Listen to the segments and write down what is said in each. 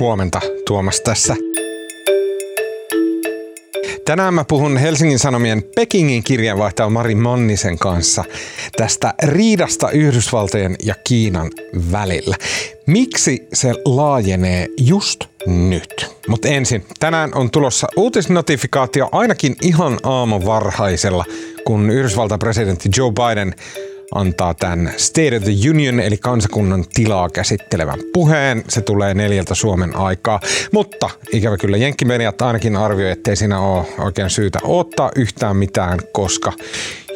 Huomenta Tuomas tässä. Tänään mä puhun Helsingin Sanomien Pekingin kirjeenvaihtaja Mari Mannisen kanssa tästä riidasta Yhdysvaltojen ja Kiinan välillä. Miksi se laajenee just nyt? Mutta ensin, tänään on tulossa uutisnotifikaatio ainakin ihan aamu varhaisella, kun Yhdysvaltain presidentti Joe Biden – antaa tämän State of the Union eli kansakunnan tilaa käsittelevän puheen. Se tulee neljältä Suomen aikaa, mutta ikävä kyllä Jenkkimediat ainakin arvioi, ettei siinä ole oikein syytä ottaa yhtään mitään, koska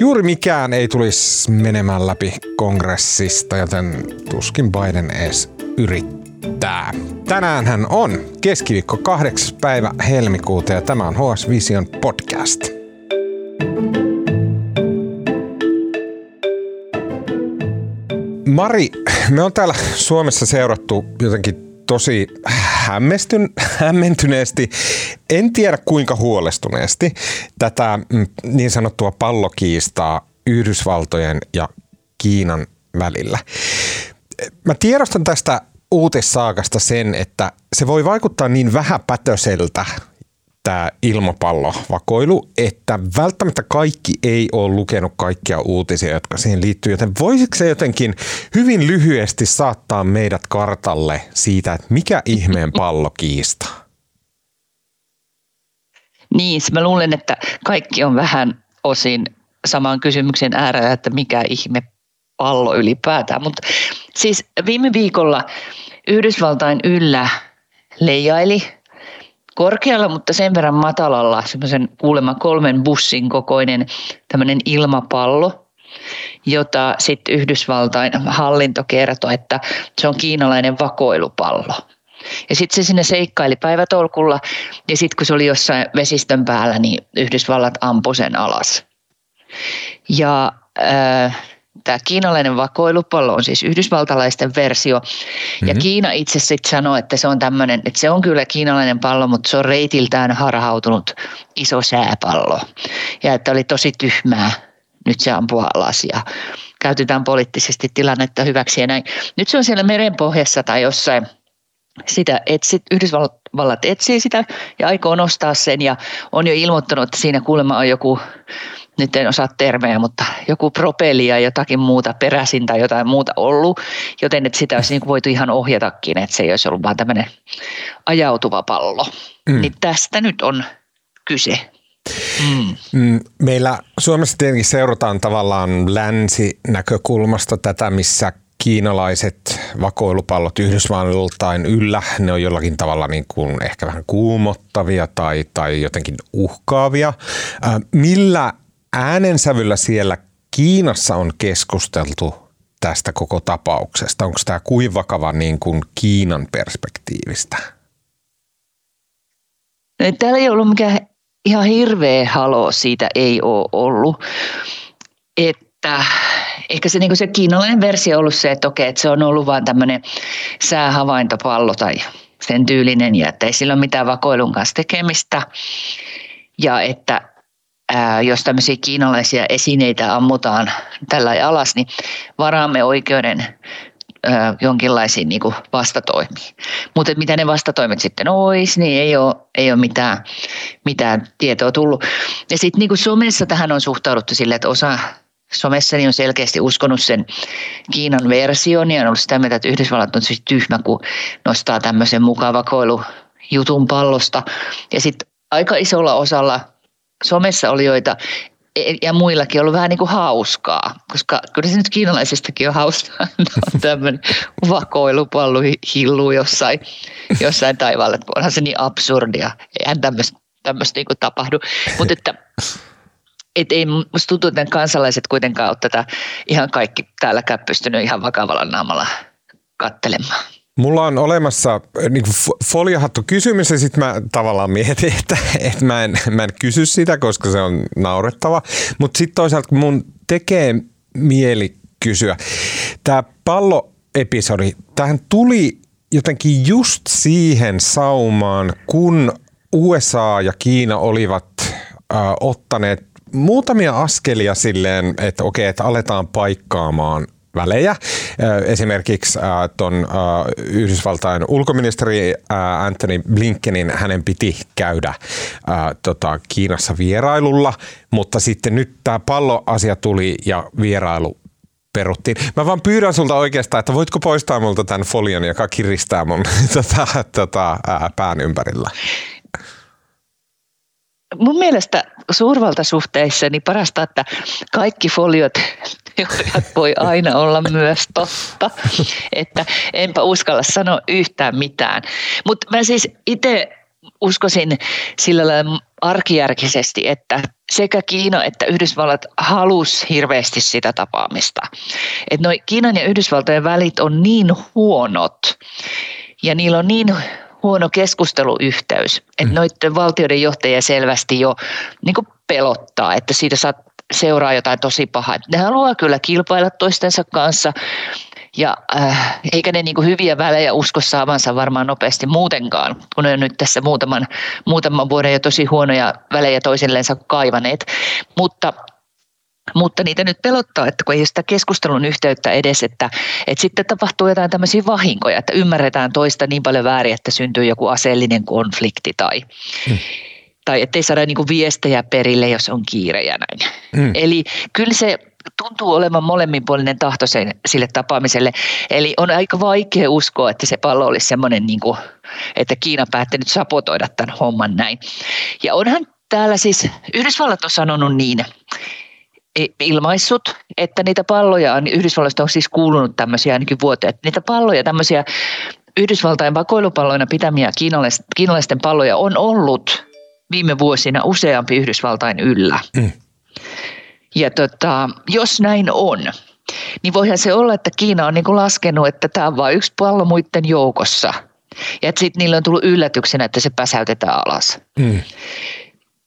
juuri mikään ei tulisi menemään läpi kongressista, joten tuskin Biden edes yrittää. Tänään hän on keskiviikko 8. päivä helmikuuta ja tämä on HS Vision podcast. Mari, me on täällä Suomessa seurattu jotenkin tosi hämmestyn, hämmentyneesti, en tiedä kuinka huolestuneesti, tätä mm, niin sanottua pallokiistaa Yhdysvaltojen ja Kiinan välillä. Mä tiedostan tästä uutissaakasta sen, että se voi vaikuttaa niin vähäpätöseltä tämä ilmapallovakoilu, että välttämättä kaikki ei ole lukenut kaikkia uutisia, jotka siihen liittyy, joten voisiko se jotenkin hyvin lyhyesti saattaa meidät kartalle siitä, että mikä ihmeen pallo kiistaa? Niin, mä luulen, että kaikki on vähän osin saman kysymyksen äärellä, että mikä ihme pallo ylipäätään. Mutta siis viime viikolla Yhdysvaltain yllä leijaili korkealla, mutta sen verran matalalla, semmoisen kuulemma kolmen bussin kokoinen tämmöinen ilmapallo, jota sitten Yhdysvaltain hallinto kertoi, että se on kiinalainen vakoilupallo. Ja sitten se sinne seikkaili päivätolkulla ja sitten kun se oli jossain vesistön päällä, niin Yhdysvallat ampui sen alas. Ja äh, Tämä kiinalainen vakoilupallo on siis yhdysvaltalaisten versio. Mm-hmm. Ja mhm. Kiina itse sitten sanoi, että se on tämmöinen, että se on kyllä kiinalainen pallo, mutta se on reitiltään harhautunut iso sääpallo. Ja että oli tosi tyhmää nyt se ampua alas ja käytetään poliittisesti tilannetta hyväksi ja näin. Nyt se on siellä merenpohjassa tai jossain sitä etsit, Yhdysvallat etsii sitä ja aikoo nostaa sen ja on jo ilmoittanut, että siinä kuulemma on joku nyt en osaa termejä, mutta joku propeli ja jotakin muuta peräsin tai jotain muuta ollut, joten että sitä olisi niin voitu ihan ohjatakin, että se ei olisi ollut vaan tämmöinen ajautuva pallo. Mm. Niin tästä nyt on kyse. Mm. mm. Meillä Suomessa tietenkin seurataan tavallaan länsinäkökulmasta tätä, missä kiinalaiset vakoilupallot Yhdysvaltain yllä, ne on jollakin tavalla niin kuin ehkä vähän kuumottavia tai, tai jotenkin uhkaavia. Äh, millä äänensävyllä siellä Kiinassa on keskusteltu tästä koko tapauksesta? Onko tämä kuin vakava niin kuin Kiinan perspektiivistä? No, täällä ei ollut mikään ihan hirveä halo, siitä ei ole ollut. Että ehkä se, niin se kiinalainen versio on ollut se, että okei, että se on ollut vain tämmöinen säähavaintopallo tai sen tyylinen ja että ei sillä ole mitään vakoilun kanssa tekemistä. Ja että jos tämmöisiä kiinalaisia esineitä ammutaan tällä alas, niin varaamme oikeuden jonkinlaisiin niin kuin vastatoimiin. Mutta mitä ne vastatoimet sitten olisi, niin ei ole, ei ole mitään, mitään tietoa tullut. Ja sitten niin somessa tähän on suhtauduttu sille, että osa somessani on selkeästi uskonut sen Kiinan version ja on ollut sitä mieltä, että Yhdysvallat on siis tyhmä, kun nostaa tämmöisen mukavakoilu jutun pallosta. Ja sitten aika isolla osalla somessa-olijoita e, ja muillakin ollut vähän niin kuin hauskaa, koska kyllä se nyt kiinalaisestakin on hauskaa. No, tämmöinen vakoilupallu hilluu jossain, jossain taivaalla. Onhan se niin absurdia. Eihän tämmöistä niin tapahdu. Mutta että et ei musta tuntuu, että kansalaiset kuitenkaan ole tätä ihan kaikki täälläkään pystynyt ihan vakavalla naamalla kattelemaan. Mulla on olemassa äh, niin foliahattu kysymys ja sitten mä tavallaan mietin, että, että mä, en, mä en kysy sitä, koska se on naurettava. Mutta sitten toisaalta mun tekee mieli kysyä. Tämä palloepisodi, tähän tuli jotenkin just siihen saumaan, kun USA ja Kiina olivat äh, ottaneet muutamia askelia silleen, että okei, että aletaan paikkaamaan välejä. Esimerkiksi tuon Yhdysvaltain ulkoministeri Anthony Blinkenin hänen piti käydä tota, Kiinassa vierailulla, mutta sitten nyt tämä palloasia tuli ja vierailu peruttiin. Mä vaan pyydän sulta oikeastaan, että voitko poistaa multa tämän folion, joka kiristää mun tota, tota, ää, pään ympärillä? Mun mielestä suurvaltasuhteissa niin parasta, että kaikki foliot teoriat voi aina olla myös totta. Että enpä uskalla sanoa yhtään mitään. Mutta mä siis itse uskoisin sillä lailla arkijärkisesti, että sekä Kiina että Yhdysvallat halus hirveästi sitä tapaamista. Että noi Kiinan ja Yhdysvaltojen välit on niin huonot ja niillä on niin huono keskusteluyhteys, että mm. noiden valtioiden johtajia selvästi jo niin pelottaa, että siitä saat seuraa jotain tosi pahaa. Ne haluaa kyllä kilpailla toistensa kanssa, ja äh, eikä ne niinku hyviä välejä usko saavansa varmaan nopeasti muutenkaan, kun ne on nyt tässä muutaman, muutaman vuoden jo tosi huonoja välejä toisilleensa kaivaneet. Mutta mutta niitä nyt pelottaa, että kun ei ole sitä keskustelun yhteyttä edes, että, että sitten tapahtuu jotain tämmöisiä vahinkoja, että ymmärretään toista niin paljon väärin, että syntyy joku aseellinen konflikti tai, hmm. Tai ettei saada niin viestejä perille, jos on kiire ja näin. Hmm. Eli kyllä se tuntuu olevan molemminpuolinen tahto sen, sille tapaamiselle. Eli on aika vaikea uskoa, että se pallo olisi semmoinen, niin kuin, että Kiina päätti nyt sapotoida tämän homman näin. Ja onhan täällä siis, Yhdysvallat on sanonut niin, ilmaissut, että niitä palloja on, Yhdysvalloista on siis kuulunut tämmöisiä ainakin vuoteen, että niitä palloja, tämmöisiä Yhdysvaltain vakoilupalloina pitämiä kiinalaisten palloja on ollut viime vuosina useampi Yhdysvaltain yllä. Mm. Ja tota, jos näin on, niin voihan se olla, että Kiina on niin laskenut, että tämä on vain yksi pallo muiden joukossa. Ja että sitten niillä on tullut yllätyksenä, että se päsäytetään alas. Mm.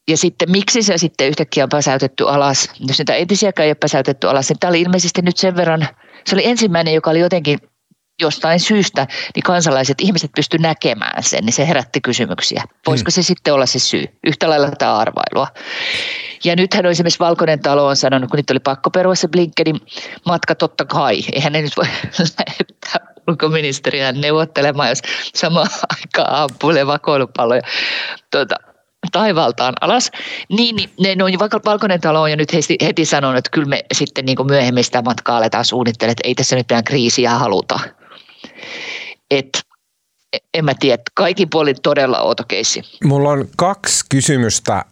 Ja sitten miksi se sitten yhtäkkiä on päsäytetty alas, jos niitä entisiäkään ei ole päsäytetty alas, niin tämä oli ilmeisesti nyt sen verran, se oli ensimmäinen, joka oli jotenkin jostain syystä, niin kansalaiset, ihmiset pysty näkemään sen, niin se herätti kysymyksiä. Voisiko mm. se sitten olla se syy? Yhtä lailla tämä arvailua. Ja nythän on esimerkiksi Valkoinen talo on sanonut, kun nyt oli pakko perua se Blinkenin matka, totta kai. Eihän ne nyt voi lähettää ulkoministeriä neuvottelemaan, jos samaan aikaan ampuilee vakoilupalloja tuota, taivaaltaan alas. Niin, niin ne, on Valkoinen talo on jo nyt heti, heti sanonut, että kyllä me sitten niin myöhemmin sitä matkaa aletaan suunnittelemaan, että ei tässä nyt mitään kriisiä haluta. Et, en mä tiedä, kaikin puolin todella outo keissi. Mulla on kaksi kysymystä,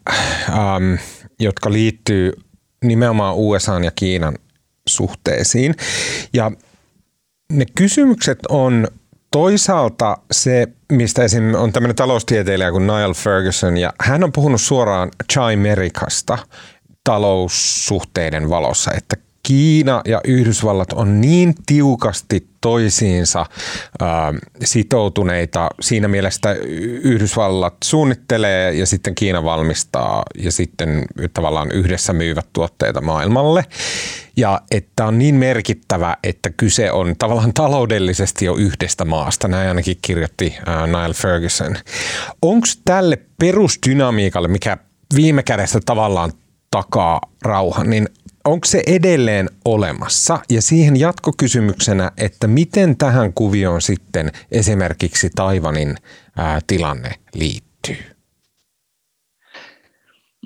ähm, jotka liittyy nimenomaan USA ja Kiinan suhteisiin. Ja ne kysymykset on toisaalta se, mistä esim. on tämmöinen taloustieteilijä kuin Niall Ferguson, ja hän on puhunut suoraan Chimericasta taloussuhteiden valossa, että Kiina ja Yhdysvallat on niin tiukasti toisiinsa äh, sitoutuneita. Siinä mielessä Yhdysvallat suunnittelee ja sitten Kiina valmistaa ja sitten tavallaan yhdessä myyvät tuotteita maailmalle. Ja että on niin merkittävä, että kyse on tavallaan taloudellisesti jo yhdestä maasta. Näin ainakin kirjoitti äh, Niall Ferguson. Onko tälle perusdynamiikalle, mikä viime kädessä tavallaan takaa rauhan, niin onko se edelleen olemassa? Ja siihen jatkokysymyksenä, että miten tähän kuvioon sitten esimerkiksi Taivanin ää, tilanne liittyy?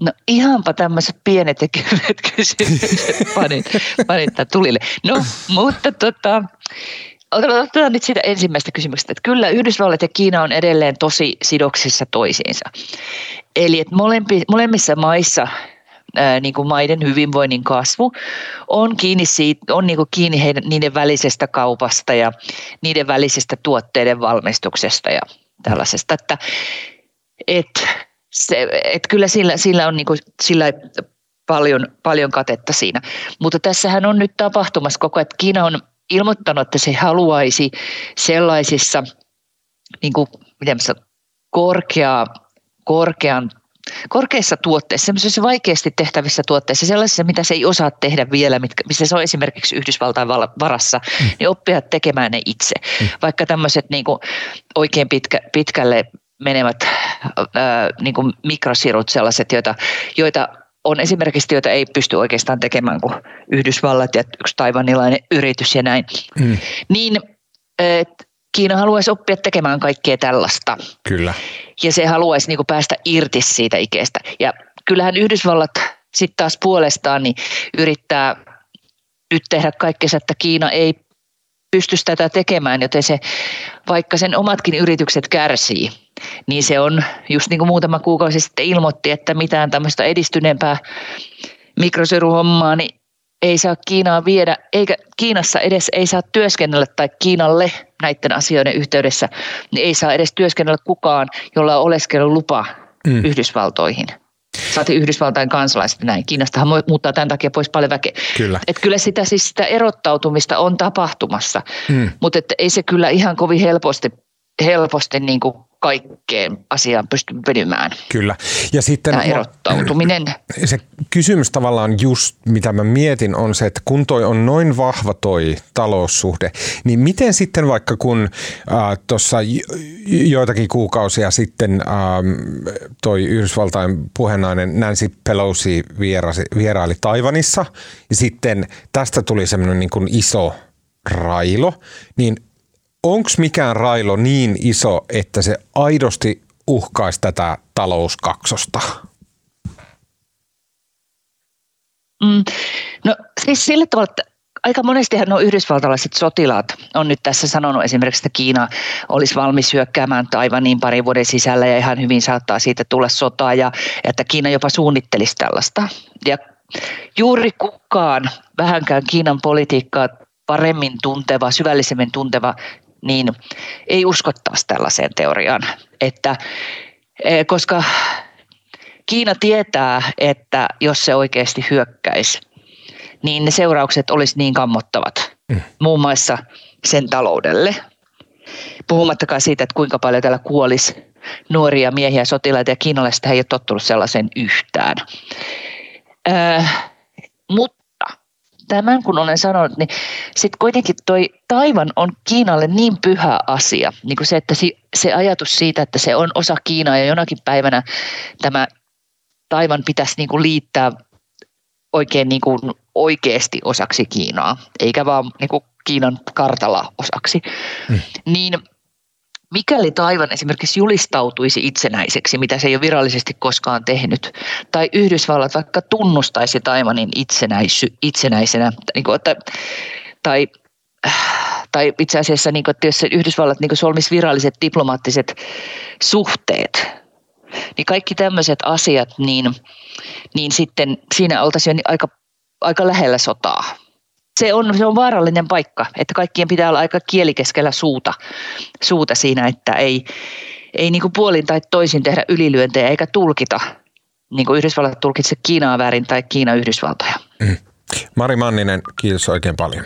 No ihanpa tämmöiset pienet ja kevyet kysymykset panit, panit tulille. No, mutta tota, otetaan nyt sitä ensimmäistä kysymystä, että kyllä Yhdysvallat ja Kiina on edelleen tosi sidoksissa toisiinsa. Eli että molempi, molemmissa maissa ää, niin kuin maiden hyvinvoinnin kasvu on kiinni, siitä, on niin kuin kiinni heidän, niiden välisestä kaupasta ja niiden välisestä tuotteiden valmistuksesta ja tällaisesta, että et, se, et kyllä sillä, sillä on niin kuin, sillä paljon, paljon katetta siinä. Mutta tässähän on nyt tapahtumassa koko ajan, että Kiina on ilmoittanut, että se haluaisi sellaisissa niin kuin, miten korkea, korkean korkeissa tuotteissa, sellaisissa vaikeasti tehtävissä tuotteissa, sellaisissa, mitä se ei osaa tehdä vielä, mitkä, missä se on esimerkiksi Yhdysvaltain varassa, mm. niin oppia tekemään ne itse. Mm. Vaikka tämmöiset niin kuin oikein pitkä, pitkälle menevät ää, niin kuin mikrosirut, sellaiset, joita, joita on esimerkiksi joita ei pysty oikeastaan tekemään kuin Yhdysvallat ja yksi taivanilainen yritys ja näin. Mm. Niin Kiina haluaisi oppia tekemään kaikkea tällaista. Kyllä. Ja se haluaisi niin kuin päästä irti siitä ikeestä. Ja kyllähän Yhdysvallat sitten taas puolestaan niin yrittää nyt tehdä kaikkea, että Kiina ei pystyisi tätä tekemään, joten se, vaikka sen omatkin yritykset kärsii, niin se on just niin kuin muutama kuukausi sitten ilmoitti, että mitään tämmöistä edistyneempää mikrosyruhommaa niin ei saa Kiinaa viedä, eikä Kiinassa edes ei saa työskennellä tai Kiinalle näiden asioiden yhteydessä, niin ei saa edes työskennellä kukaan, jolla on oleskelulupa mm. Yhdysvaltoihin. Saati Yhdysvaltain kansalaiset näin. Kiinastahan muuttaa tämän takia pois paljon väkeä. Kyllä. Et kyllä sitä, siis sitä erottautumista on tapahtumassa, mm. mutta ei se kyllä ihan kovin helposti, helposti niin kuin kaikkeen asiaan pysty venymään. Kyllä. Ja sitten Tämä erottautuminen. Se kysymys tavallaan just, mitä mä mietin, on se, että kun toi on noin vahva toi taloussuhde, niin miten sitten vaikka kun äh, tuossa joitakin kuukausia sitten äh, toi Yhdysvaltain puhenainen Nancy Pelosi vierasi, vieraili Taivanissa, ja sitten tästä tuli semmoinen niin kuin iso railo, niin onko mikään railo niin iso, että se aidosti uhkaisi tätä talouskaksosta? Mm, no siis sillä tavalla, että aika monestihan nuo yhdysvaltalaiset sotilaat on nyt tässä sanonut esimerkiksi, että Kiina olisi valmis hyökkäämään niin parin vuoden sisällä ja ihan hyvin saattaa siitä tulla sotaa ja että Kiina jopa suunnittelisi tällaista. Ja juuri kukaan vähänkään Kiinan politiikkaa paremmin tunteva, syvällisemmin tunteva niin ei uskottaisi tällaiseen teoriaan, että e, koska Kiina tietää, että jos se oikeasti hyökkäisi, niin ne seuraukset olisi niin kammottavat, mm. muun muassa sen taloudelle. Puhumattakaan siitä, että kuinka paljon täällä kuolisi nuoria miehiä, sotilaita ja kiinalaiset ei ole tottunut sellaisen yhtään. Äh, mutta tämän kun olen sanonut, niin sitten kuitenkin toi Taivan on Kiinalle niin pyhä asia, niin kuin se, että se ajatus siitä, että se on osa Kiinaa ja jonakin päivänä tämä Taivan pitäisi niin kuin liittää oikein niin kuin oikeasti osaksi Kiinaa, eikä vaan niin kuin Kiinan kartalla osaksi, mm. niin – Mikäli Taivan esimerkiksi julistautuisi itsenäiseksi, mitä se ei ole virallisesti koskaan tehnyt, tai Yhdysvallat vaikka tunnustaisi Taivanin itsenäisy, itsenäisenä, niin kuin, että, tai, tai itse asiassa, niin kuin, että jos Yhdysvallat niin solmisi viralliset diplomaattiset suhteet, niin kaikki tämmöiset asiat, niin, niin sitten siinä oltaisiin aika, aika lähellä sotaa se on, se on vaarallinen paikka, että kaikkien pitää olla aika kielikeskellä suuta, suuta siinä, että ei, ei niin kuin puolin tai toisin tehdä ylilyöntejä eikä tulkita, niin kuin Yhdysvallat tulkitse Kiinaa väärin tai Kiina Yhdysvaltoja. Mm. Mari Manninen, kiitos oikein paljon.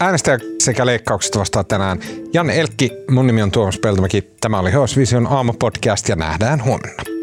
Äänestäjä sekä leikkaukset vastaa tänään Jan Elkki, mun nimi on Tuomas Peltomäki. Tämä oli HS Vision aamupodcast ja nähdään huomenna.